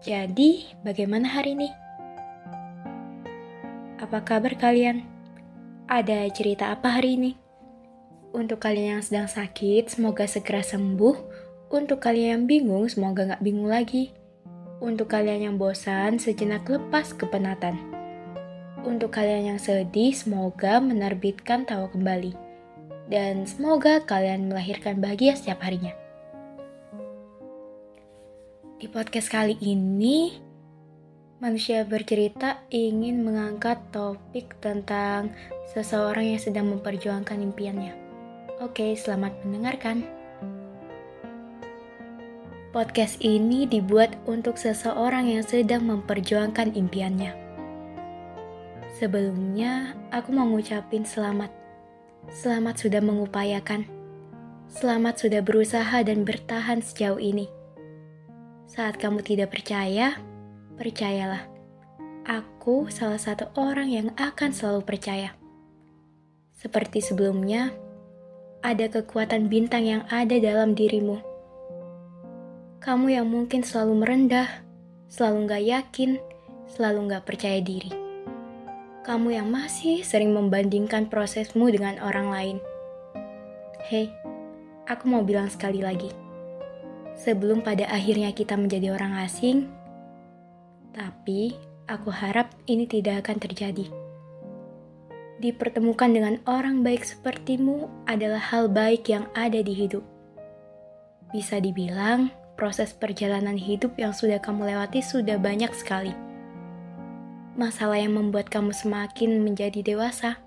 Jadi, bagaimana hari ini? Apa kabar kalian? Ada cerita apa hari ini? Untuk kalian yang sedang sakit, semoga segera sembuh. Untuk kalian yang bingung, semoga nggak bingung lagi. Untuk kalian yang bosan, sejenak lepas kepenatan. Untuk kalian yang sedih, semoga menerbitkan tawa kembali. Dan semoga kalian melahirkan bahagia setiap harinya. Di podcast kali ini, manusia bercerita ingin mengangkat topik tentang seseorang yang sedang memperjuangkan impiannya. Oke, selamat mendengarkan. Podcast ini dibuat untuk seseorang yang sedang memperjuangkan impiannya. Sebelumnya, aku mau ngucapin selamat. Selamat sudah mengupayakan. Selamat sudah berusaha dan bertahan sejauh ini saat kamu tidak percaya, percayalah. Aku salah satu orang yang akan selalu percaya. Seperti sebelumnya, ada kekuatan bintang yang ada dalam dirimu. Kamu yang mungkin selalu merendah, selalu gak yakin, selalu gak percaya diri. Kamu yang masih sering membandingkan prosesmu dengan orang lain. Hei, aku mau bilang sekali lagi sebelum pada akhirnya kita menjadi orang asing. Tapi aku harap ini tidak akan terjadi. Dipertemukan dengan orang baik sepertimu adalah hal baik yang ada di hidup. Bisa dibilang, proses perjalanan hidup yang sudah kamu lewati sudah banyak sekali. Masalah yang membuat kamu semakin menjadi dewasa.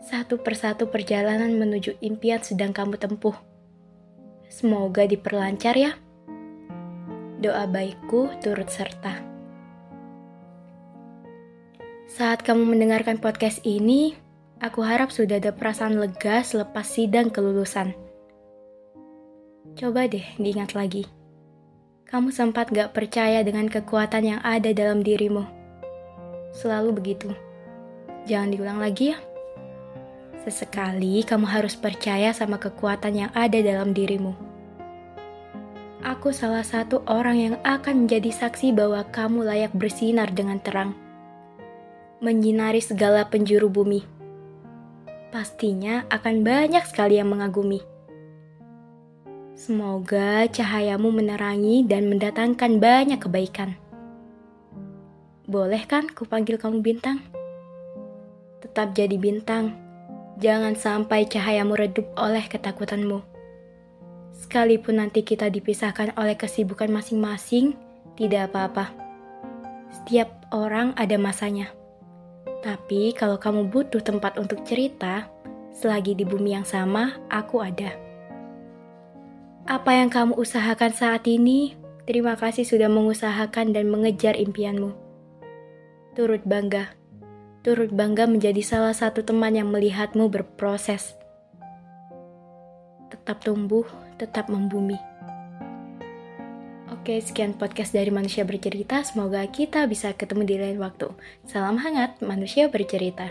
Satu persatu perjalanan menuju impian sedang kamu tempuh Semoga diperlancar ya. Doa baikku turut serta. Saat kamu mendengarkan podcast ini, aku harap sudah ada perasaan lega selepas sidang kelulusan. Coba deh diingat lagi. Kamu sempat gak percaya dengan kekuatan yang ada dalam dirimu. Selalu begitu. Jangan diulang lagi ya. Sesekali kamu harus percaya sama kekuatan yang ada dalam dirimu. Aku salah satu orang yang akan menjadi saksi bahwa kamu layak bersinar dengan terang, menyinari segala penjuru bumi. Pastinya akan banyak sekali yang mengagumi. Semoga cahayamu menerangi dan mendatangkan banyak kebaikan. Boleh kan kupanggil kamu bintang? Tetap jadi bintang Jangan sampai cahayamu redup oleh ketakutanmu. Sekalipun nanti kita dipisahkan oleh kesibukan masing-masing, tidak apa-apa. Setiap orang ada masanya. Tapi kalau kamu butuh tempat untuk cerita, selagi di bumi yang sama, aku ada. Apa yang kamu usahakan saat ini, terima kasih sudah mengusahakan dan mengejar impianmu. Turut bangga turut bangga menjadi salah satu teman yang melihatmu berproses. Tetap tumbuh, tetap membumi. Oke, sekian podcast dari Manusia Bercerita. Semoga kita bisa ketemu di lain waktu. Salam hangat, Manusia Bercerita.